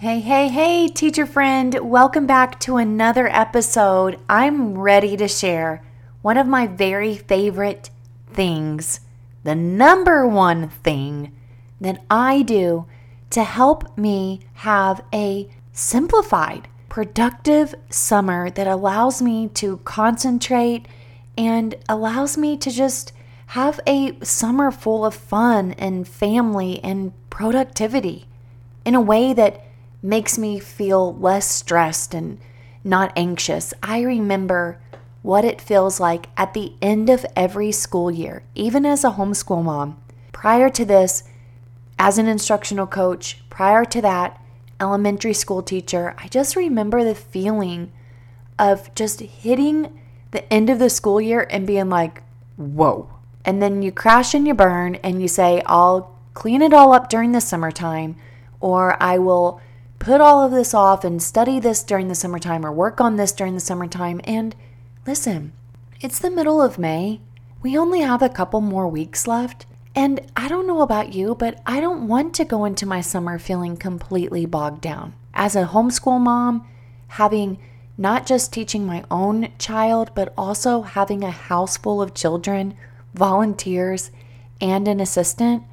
Hey, hey, hey, teacher friend. Welcome back to another episode. I'm ready to share one of my very favorite things, the number one thing that I do to help me have a simplified, productive summer that allows me to concentrate and allows me to just have a summer full of fun and family and productivity in a way that makes me feel less stressed and not anxious. I remember what it feels like at the end of every school year, even as a homeschool mom. Prior to this, as an instructional coach, prior to that, elementary school teacher, I just remember the feeling of just hitting the end of the school year and being like, whoa. And then you crash and you burn and you say, I'll clean it all up during the summertime, or I will put all of this off and study this during the summertime or work on this during the summertime. And listen, it's the middle of May. We only have a couple more weeks left. And I don't know about you, but I don't want to go into my summer feeling completely bogged down. As a homeschool mom, having not just teaching my own child, but also having a house full of children, volunteers, and an assistant,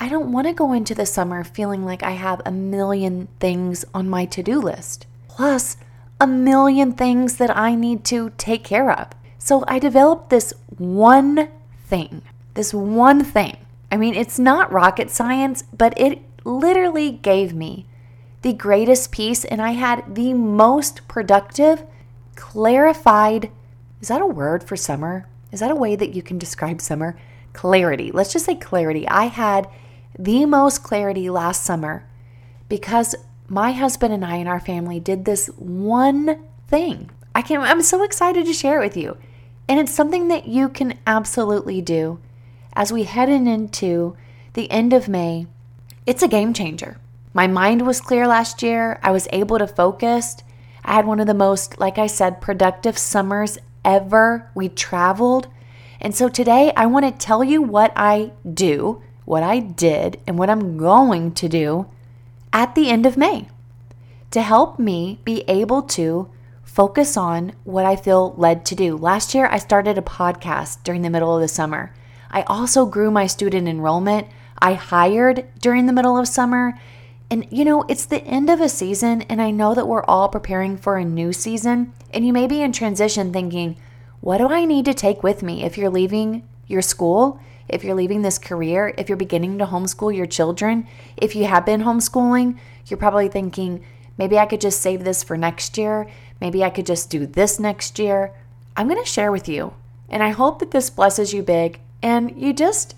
I don't want to go into the summer feeling like I have a million things on my to do list, plus a million things that I need to take care of. So I developed this one thing, this one thing I mean, it's not rocket science, but it literally gave me the greatest peace, and I had the most productive, clarified is that a word for summer? Is that a way that you can describe summer? Clarity. Let's just say clarity. I had the most clarity last summer because my husband and I and our family did this one thing. I can I'm so excited to share it with you. And it's something that you can absolutely do as we head into the end of May, it's a game changer. My mind was clear last year. I was able to focus. I had one of the most, like I said, productive summers ever. We traveled. And so today I want to tell you what I do, what I did, and what I'm going to do at the end of May to help me be able to focus on what I feel led to do. Last year, I started a podcast during the middle of the summer. I also grew my student enrollment. I hired during the middle of summer. And you know, it's the end of a season, and I know that we're all preparing for a new season. And you may be in transition thinking, what do I need to take with me if you're leaving your school? If you're leaving this career, if you're beginning to homeschool your children, if you have been homeschooling, you're probably thinking, maybe I could just save this for next year. Maybe I could just do this next year. I'm going to share with you, and I hope that this blesses you big and you just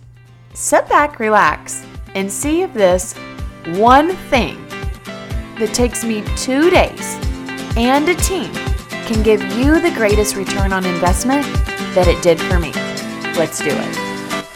sit back, relax, and see if this one thing that takes me two days and a team can give you the greatest return on investment that it did for me. Let's do it.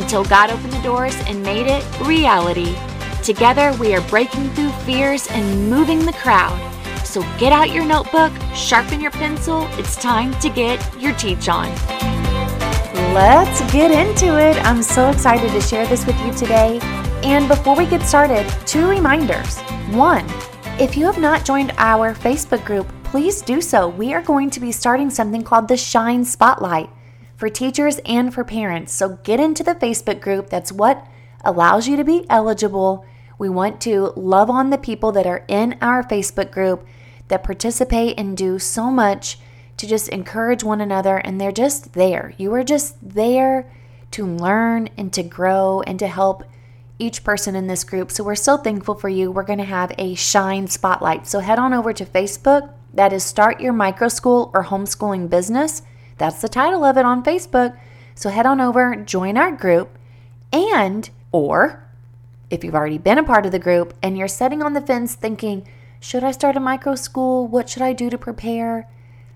until God opened the doors and made it reality. Together, we are breaking through fears and moving the crowd. So get out your notebook, sharpen your pencil. It's time to get your teach on. Let's get into it. I'm so excited to share this with you today. And before we get started, two reminders. One, if you have not joined our Facebook group, please do so. We are going to be starting something called the Shine Spotlight for teachers and for parents. So get into the Facebook group. That's what allows you to be eligible. We want to love on the people that are in our Facebook group that participate and do so much to just encourage one another, and they're just there. You are just there to learn and to grow and to help each person in this group. So we're so thankful for you. We're going to have a shine spotlight. So head on over to Facebook. That is Start Your Micro School or Homeschooling Business. That's the title of it on Facebook. So head on over, join our group, and or if you've already been a part of the group and you're sitting on the fence thinking, should I start a micro school? What should I do to prepare?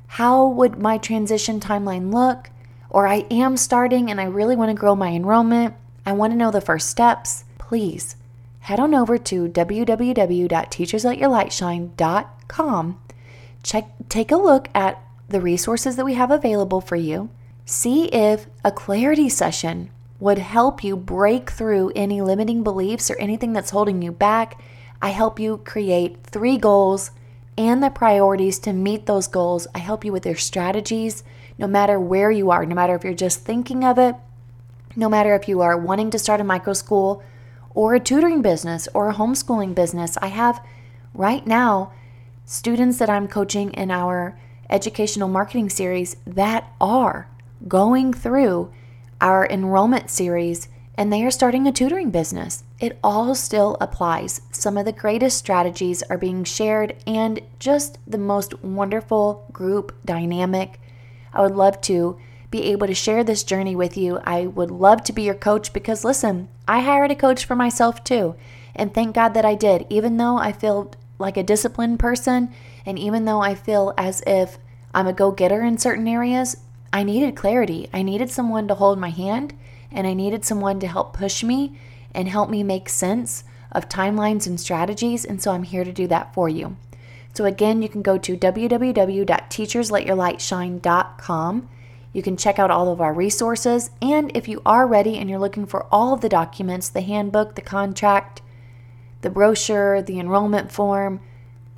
How would my transition timeline look? Or I am starting and I really want to grow my enrollment. I want to know the first steps. Please head on over to www.teachersletyourlightshine.com. Check take a look at the resources that we have available for you. See if a clarity session would help you break through any limiting beliefs or anything that's holding you back. I help you create three goals and the priorities to meet those goals. I help you with your strategies, no matter where you are, no matter if you're just thinking of it, no matter if you are wanting to start a micro school or a tutoring business or a homeschooling business. I have right now students that I'm coaching in our educational marketing series that are going through our enrollment series, and they are starting a tutoring business. It all still applies. Some of the greatest strategies are being shared, and just the most wonderful group dynamic. I would love to be able to share this journey with you. I would love to be your coach because, listen, I hired a coach for myself too. And thank God that I did, even though I feel like a disciplined person, and even though I feel as if I'm a go getter in certain areas, I needed clarity. I needed someone to hold my hand and I needed someone to help push me and help me make sense of timelines and strategies. And so I'm here to do that for you. So again, you can go to www.teachersletyourlightshine.com. You can check out all of our resources. And if you are ready and you're looking for all of the documents the handbook, the contract, the brochure, the enrollment form,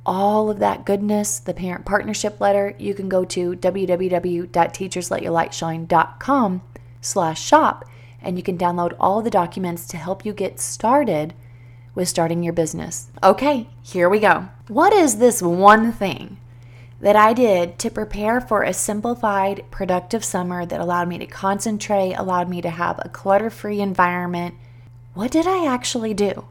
all of that goodness, the parent partnership letter, you can go to www.teachersletyourlightshine.com slash shop and you can download all the documents to help you get started with starting your business. Okay, here we go. What is this one thing that I did to prepare for a simplified, productive summer that allowed me to concentrate, allowed me to have a clutter free environment? What did I actually do?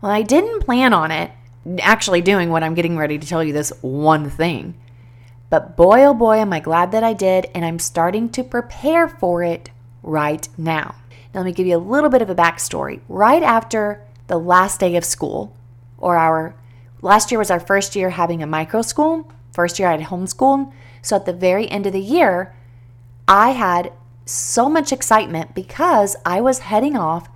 Well, I didn't plan on it actually doing what I'm getting ready to tell you this one thing. But boy, oh boy, am I glad that I did, and I'm starting to prepare for it right now. Now, let me give you a little bit of a backstory. Right after the last day of school, or our last year was our first year having a micro school, first year I had homeschool. So at the very end of the year, I had so much excitement because I was heading off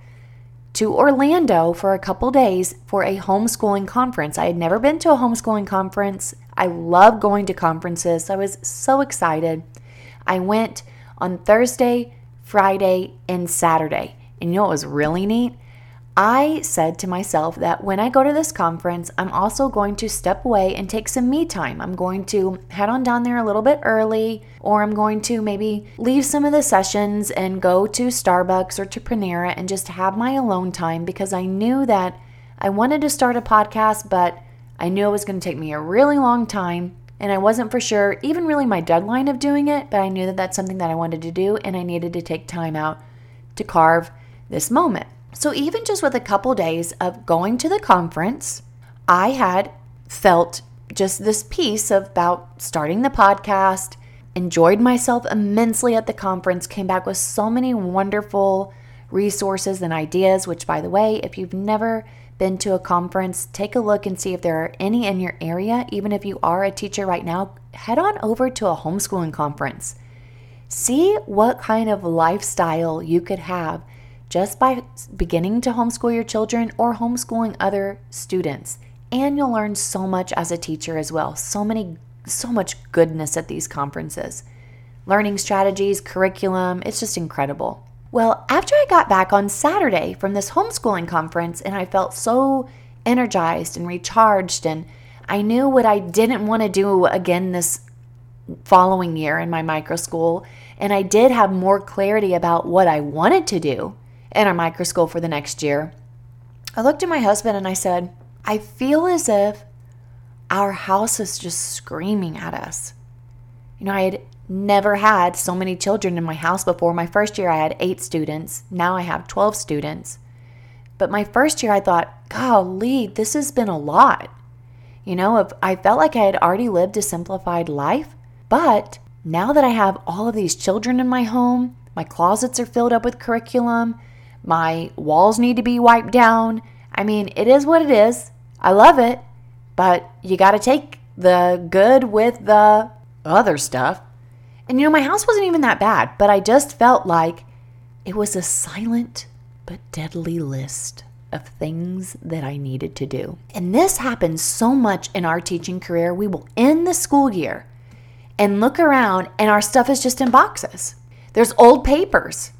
to Orlando for a couple days for a homeschooling conference. I had never been to a homeschooling conference. I love going to conferences. So I was so excited. I went on Thursday, Friday, and Saturday. And you know what was really neat? I said to myself that when I go to this conference, I'm also going to step away and take some me time. I'm going to head on down there a little bit early, or I'm going to maybe leave some of the sessions and go to Starbucks or to Panera and just have my alone time because I knew that I wanted to start a podcast, but I knew it was going to take me a really long time. And I wasn't for sure, even really my deadline of doing it, but I knew that that's something that I wanted to do and I needed to take time out to carve this moment. So, even just with a couple days of going to the conference, I had felt just this peace about starting the podcast, enjoyed myself immensely at the conference, came back with so many wonderful resources and ideas. Which, by the way, if you've never been to a conference, take a look and see if there are any in your area. Even if you are a teacher right now, head on over to a homeschooling conference. See what kind of lifestyle you could have just by beginning to homeschool your children or homeschooling other students. And you'll learn so much as a teacher as well. So many so much goodness at these conferences. Learning strategies, curriculum, it's just incredible. Well, after I got back on Saturday from this homeschooling conference and I felt so energized and recharged and I knew what I didn't want to do again this following year in my micro school and I did have more clarity about what I wanted to do in our micro school for the next year, I looked at my husband and I said, I feel as if our house is just screaming at us. You know, I had never had so many children in my house before. My first year, I had eight students. Now I have 12 students. But my first year, I thought, golly, this has been a lot. You know, I felt like I had already lived a simplified life. But now that I have all of these children in my home, my closets are filled up with curriculum, my walls need to be wiped down. I mean, it is what it is. I love it, but you got to take the good with the other stuff. And you know, my house wasn't even that bad, but I just felt like it was a silent but deadly list of things that I needed to do. And this happens so much in our teaching career. We will end the school year and look around, and our stuff is just in boxes. There's old papers,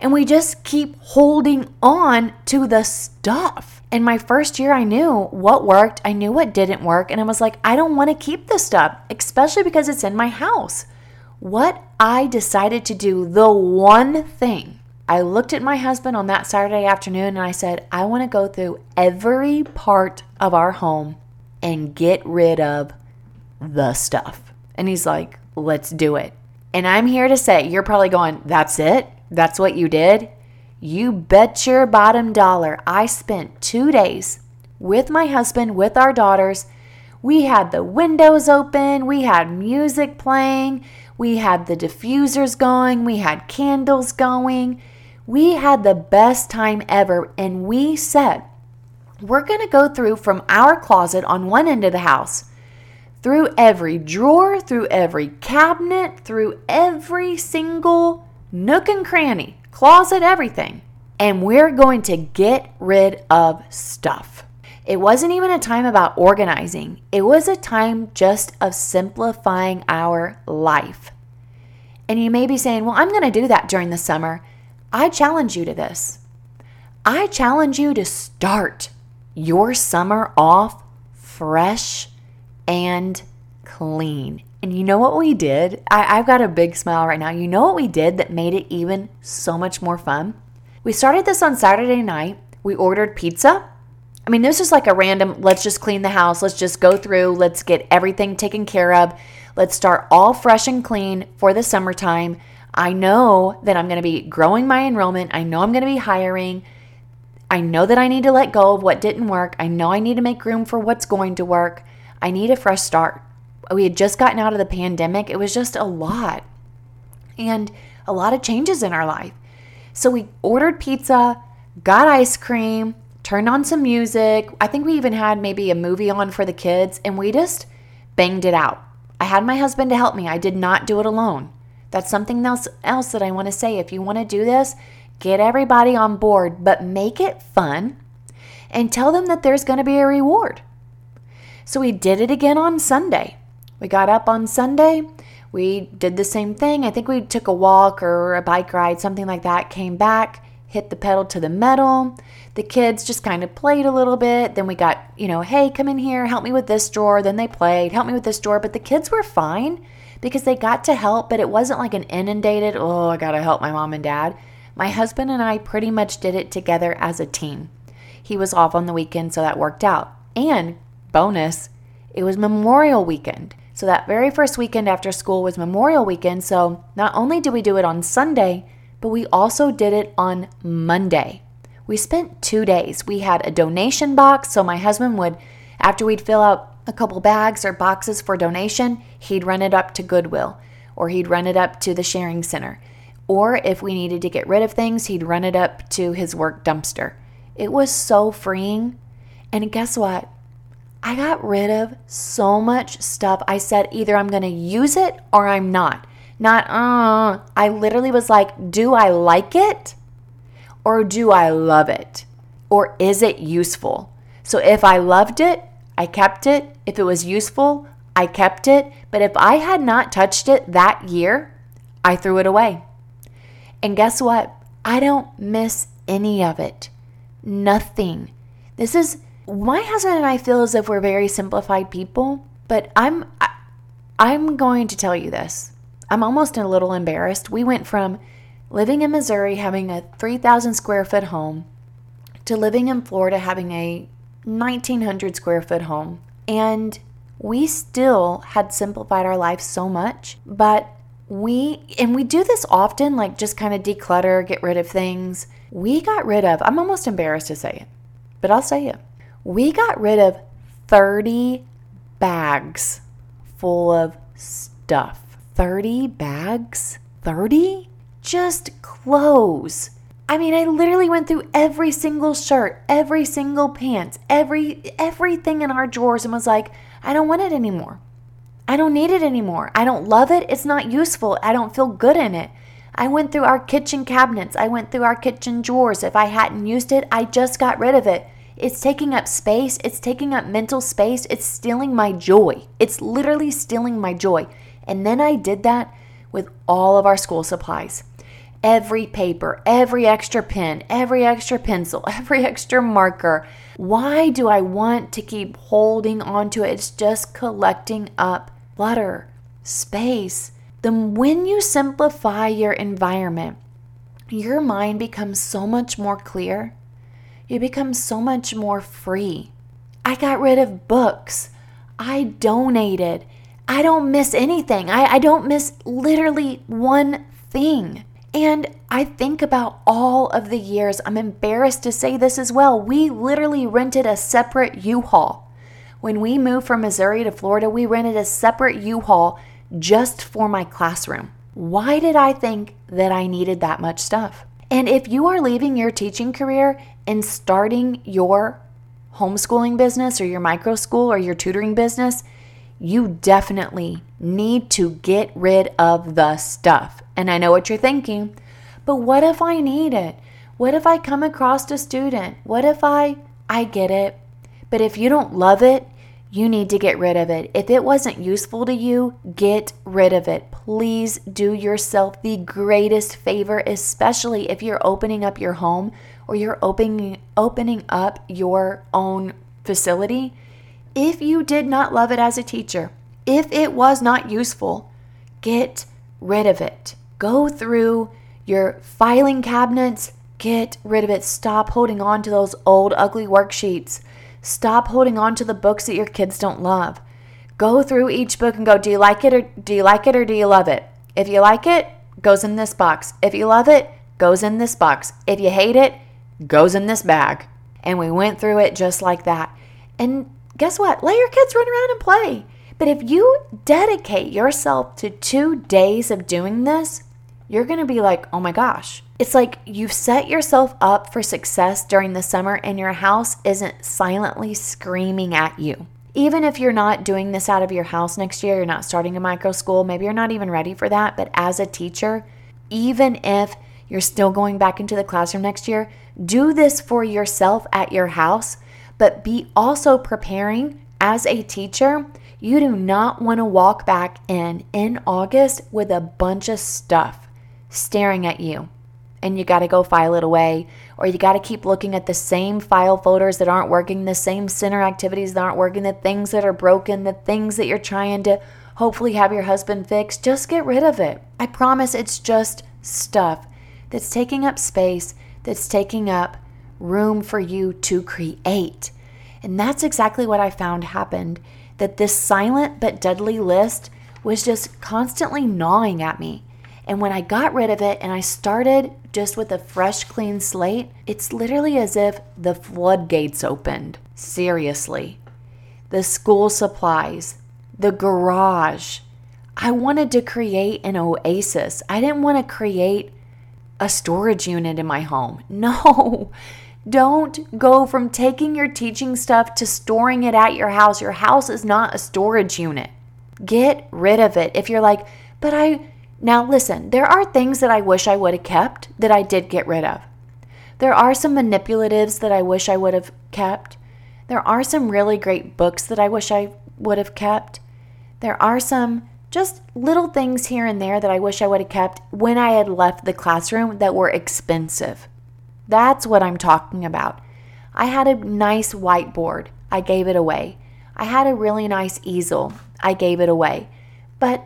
and we just keep holding on to the stuff. In my first year, I knew what worked, I knew what didn't work, and I was like, I don't want to keep this stuff, especially because it's in my house. What I decided to do, the one thing, I looked at my husband on that Saturday afternoon and I said, I want to go through every part of our home and get rid of the stuff. And he's like, let's do it. And I'm here to say, you're probably going, that's it? That's what you did? You bet your bottom dollar. I spent two days with my husband, with our daughters. We had the windows open, we had music playing, we had the diffusers going, we had candles going. We had the best time ever, and we said, we're going to go through from our closet on one end of the house through every drawer, through every cabinet, through every single nook and cranny, closet, everything. And we're going to get rid of stuff. It wasn't even a time about organizing, it was a time just of simplifying our life. And you may be saying, Well, I'm going to do that during the summer. I challenge you to this. I challenge you to start your summer off fresh and clean. And you know what we did? I, have got a big smile right now. You know what we did that made it even so much more fun? We started this on Saturday night. We ordered pizza I mean, this is like a random, let's just clean the house, let's just go through, let's get everything taken care of, let's start all fresh and clean for the summertime. I know that I'm going to be growing my enrollment, I know I'm going to be hiring. I know that I need to let go of what didn't work. I know I need to make room for what's going to work. I need a fresh start. We had just gotten out of the pandemic. It was just a lot and a lot of changes in our life. So we ordered pizza, got ice cream, turned on some music. I think we even had maybe a movie on for the kids, and we just banged it out. I had my husband to help me. I did not do it alone. That's something else, else that I want to say. If you want to do this, get everybody on board, but make it fun and tell them that there's going to be a reward. So we did it again on Sunday. We got up on Sunday. We did the same thing. I think we took a walk or a bike ride, something like that, came back, hit the pedal to the metal. The kids just kind of played a little bit. Then we got, you know, hey, come in here, help me with this drawer. Then they played, help me with this drawer. But the kids were fine because they got to help, but it wasn't like an inundated, oh, I got to help my mom and dad. My husband and I pretty much did it together as a team. He was off on the weekend, so that worked out. And bonus, it was Memorial Weekend. So that very first weekend after school was Memorial Weekend. So not only did we do it on Sunday, but we also did it on Monday. We spent two days. We had a donation box, so my husband would, after we'd fill out a couple bags or boxes for donation, he'd run it up to Goodwill or he'd run it up to the sharing center. Or if we needed to get rid of things, he'd run it up to his work dumpster. It was so freeing. And guess what? I got rid of so much stuff. I said either I'm going to use it or I'm not. Not, uh, I literally was like, do I like it? Or do I love it? Or is it useful? So if I loved it, I kept it. If it was useful, I kept it. But if I had not touched it that year, I threw it away. And guess what? I don't miss any of it. Nothing. This is my husband and I feel as if we're very simplified people, but I'm I, I'm going to tell you this. I'm almost a little embarrassed. We went from living in Missouri having a 3,000 square foot home to living in Florida having a 1,900 square foot home. And we still had simplified our life so much, but we, and we do this often, like just kind of declutter, get rid of things. We got rid of, I'm almost embarrassed to say it, but I'll say it. We got rid of 30 bags full of stuff. 30 bags? 30? Just clothes. I mean, I literally went through every single shirt, every single pants, every everything in our drawers and was like, I don't want it anymore. I don't need it anymore. I don't love it. It's not useful. I don't feel good in it. I went through our kitchen cabinets. I went through our kitchen drawers. If I hadn't used it, I just got rid of it. It's taking up space. It's taking up mental space. It's stealing my joy. It's literally stealing my joy. And then I did that with all of our school supplies. Every paper, every extra pen, every extra pencil, every extra marker. Why do I want to keep holding on to it? It's just collecting up clutter, space. Then, when you simplify your environment, your mind becomes so much more clear. You become so much more free. I got rid of books. I donated. I don't miss anything. I, I don't miss literally one thing. And I think about all of the years, I'm embarrassed to say this as well. We literally rented a separate U Haul. When we moved from Missouri to Florida, we rented a separate U Haul just for my classroom. Why did I think that I needed that much stuff? And if you are leaving your teaching career and starting your homeschooling business or your micro school or your tutoring business, you definitely need to get rid of the stuff. And I know what you're thinking, but what if I need it? What if I come across a student? What if I I get it, but if you don't love it, you need to get rid of it. If it wasn't useful to you, get rid of it. Please do yourself the greatest favor, especially if you're opening up your home or you're opening opening up your own facility. If you did not love it as a teacher, if it was not useful, get rid of it. Go through your filing cabinets, get rid of it. Stop holding on to those old ugly worksheets. Stop holding on to the books that your kids don't love. Go through each book and go, do you like it or do you like it or do you love it? If you like it, goes in this box. If you love it, goes in this box. If you hate it, goes in this bag. And we went through it just like that. And guess what? Let your kids run around and play. But if you dedicate yourself to two days of doing this, you're going to be like, oh my gosh, it's like you've set yourself up for success during the summer and your house isn't silently screaming at you. Even if you're not doing this out of your house next year, you're not starting a micro school, maybe you're not even ready for that, but as a teacher, even if you're still going back into the classroom next year, do this for yourself at your house, but be also preparing as a teacher. You do not want to walk back in in August with a bunch of stuff staring at you and you got to go file it away, or you got to keep looking at the same file folders that aren't working, the same center activities that aren't working, the things that are broken, the things that you're trying to hopefully have your husband fix. Just get rid of it. I promise it's just stuff that's taking up space, that's taking up room for you to create. And that's exactly what I found happened that this silent but deadly list was just constantly gnawing at me. And when I got rid of it and I started just with a fresh, clean slate, it's literally as if the floodgates opened. Seriously. The school supplies, the garage. I wanted to create an oasis. I didn't want to create a storage unit in my home. No. Don't go from taking your teaching stuff to storing it at your house. Your house is not a storage unit. Get rid of it. If you're like, but I now, listen, there are things that I wish I would have kept that I did get rid of. There are some manipulatives that I wish I would have kept. There are some really great books that I wish I would have kept. There are some just little things here and there that I wish I would have kept when I had left the classroom that were expensive. That's what I'm talking about. I had a nice whiteboard. I gave it away. I had a really nice easel. I gave it away. But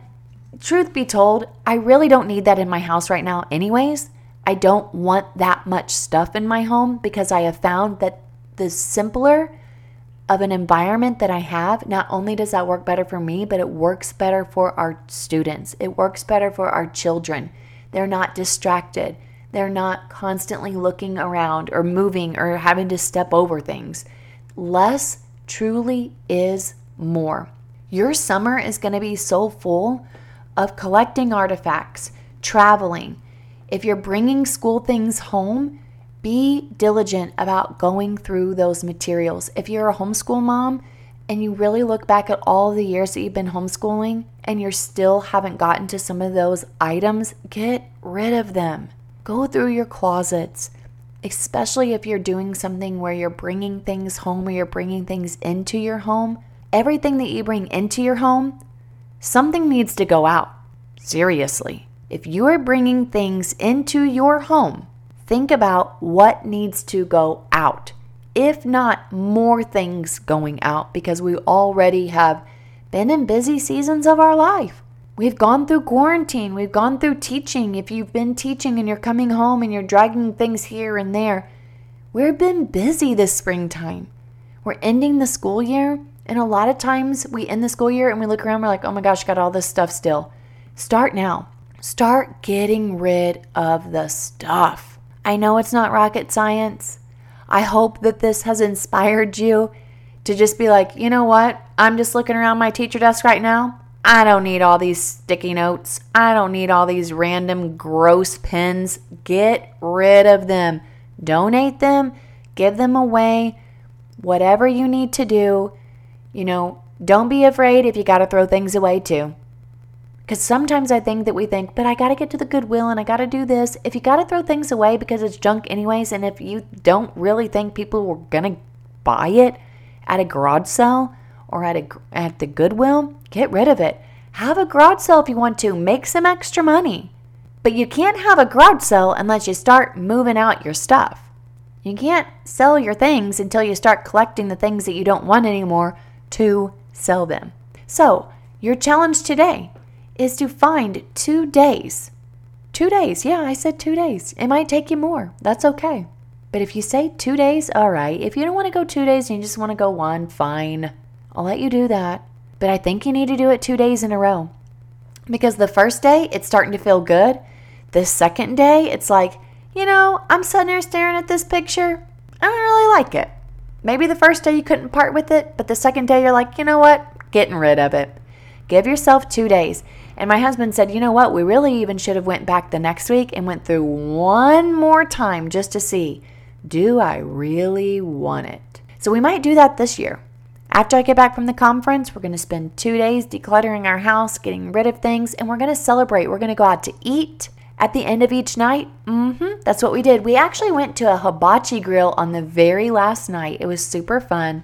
truth be told, I really don't need that in my house right now, anyways. I don't want that much stuff in my home because I have found that the simpler of an environment that I have, not only does that work better for me, but it works better for our students. It works better for our children. They're not distracted. They're not constantly looking around or moving or having to step over things. Less truly is more. Your summer is going to be so full of collecting artifacts, traveling. If you're bringing school things home, be diligent about going through those materials. If you're a homeschool mom and you really look back at all the years that you've been homeschooling and you still haven't gotten to some of those items, get rid of them. Go through your closets, especially if you're doing something where you're bringing things home or you're bringing things into your home. Everything that you bring into your home, something needs to go out. Seriously. If you are bringing things into your home, think about what needs to go out. If not more things going out, because we already have been in busy seasons of our life. We've gone through quarantine, we've gone through teaching. If you've been teaching and you're coming home and you're dragging things here and there, we've been busy this springtime. We're ending the school year, and a lot of times we end the school year and we look around, we're like, oh my gosh, got all this stuff still. Start now. Start getting rid of the stuff. I know it's not rocket science. I hope that this has inspired you to just be like, you know what? I'm just looking around my teacher desk right now. I don't need all these sticky notes. I don't need all these random gross pens. Get rid of them. Donate them. Give them away. Whatever you need to do. You know, don't be afraid if you got to throw things away too. Because sometimes I think that we think, but I got to get to the Goodwill and I got to do this. If you got to throw things away because it's junk, anyways, and if you don't really think people were going to buy it at a garage sale or at, a, at the Goodwill, get rid of it. Have a garage sale if you want to, make some extra money. But you can't have a garage sale unless you start moving out your stuff. You can't sell your things until you start collecting the things that you don't want anymore to sell them. So, your challenge today is to find two days. Two days. Yeah, I said two days. It might take you more. That's okay. But if you say two days, all right. If you don't want to go two days and you just want to go one, fine. I'll let you do that. But I think you need to do it two days in a row. Because the first day, it's starting to feel good. The second day, it's like, you know, I'm sitting there staring at this picture. I don't really like it. Maybe the first day you couldn't part with it, but the second day you're like, you know what? Getting rid of it. Give yourself two days. And my husband said, "You know what? We really even should have went back the next week and went through one more time just to see, do I really want it?" So we might do that this year. After I get back from the conference, we're going to spend 2 days decluttering our house, getting rid of things, and we're going to celebrate. We're going to go out to eat at the end of each night. Mhm. That's what we did. We actually went to a hibachi grill on the very last night. It was super fun.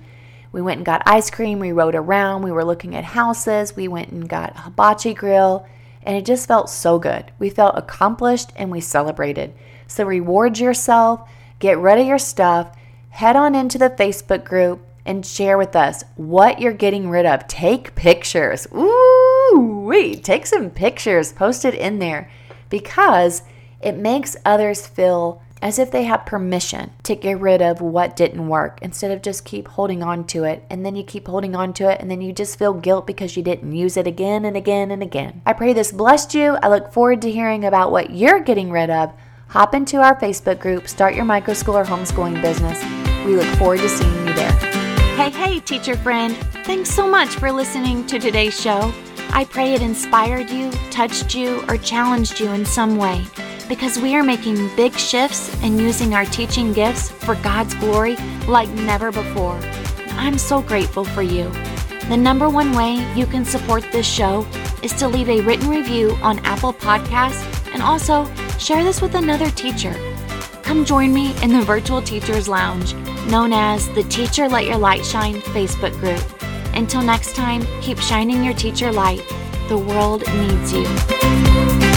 We went and got ice cream. We rode around. We were looking at houses. We went and got a hibachi grill. And it just felt so good. We felt accomplished and we celebrated. So reward yourself, get rid of your stuff, head on into the Facebook group and share with us what you're getting rid of. Take pictures. Ooh, wait, take some pictures, post it in there because it makes others feel as if they have permission to get rid of what didn't work instead of just keep holding on to it. And then you keep holding on to it, and then you just feel guilt because you didn't use it again and again and again. I pray this blessed you. I look forward to hearing about what you're getting rid of. Hop into our Facebook group, Start Your Micro School or Homeschooling Business. We look forward to seeing you there. Hey, hey, teacher friend. Thanks so much for listening to today's show. I pray it inspired you, touched you, or challenged you in some way because we are making big shifts and using our teaching gifts for God's glory like never before. I'm so grateful for you. The number one way you can support this show is to leave a written review on Apple Podcasts and also share this with another teacher. Come join me in the Virtual Teachers Lounge, known as the Teacher Let Your Light Shine Facebook group. Until next time, keep shining your teacher light. The world needs you.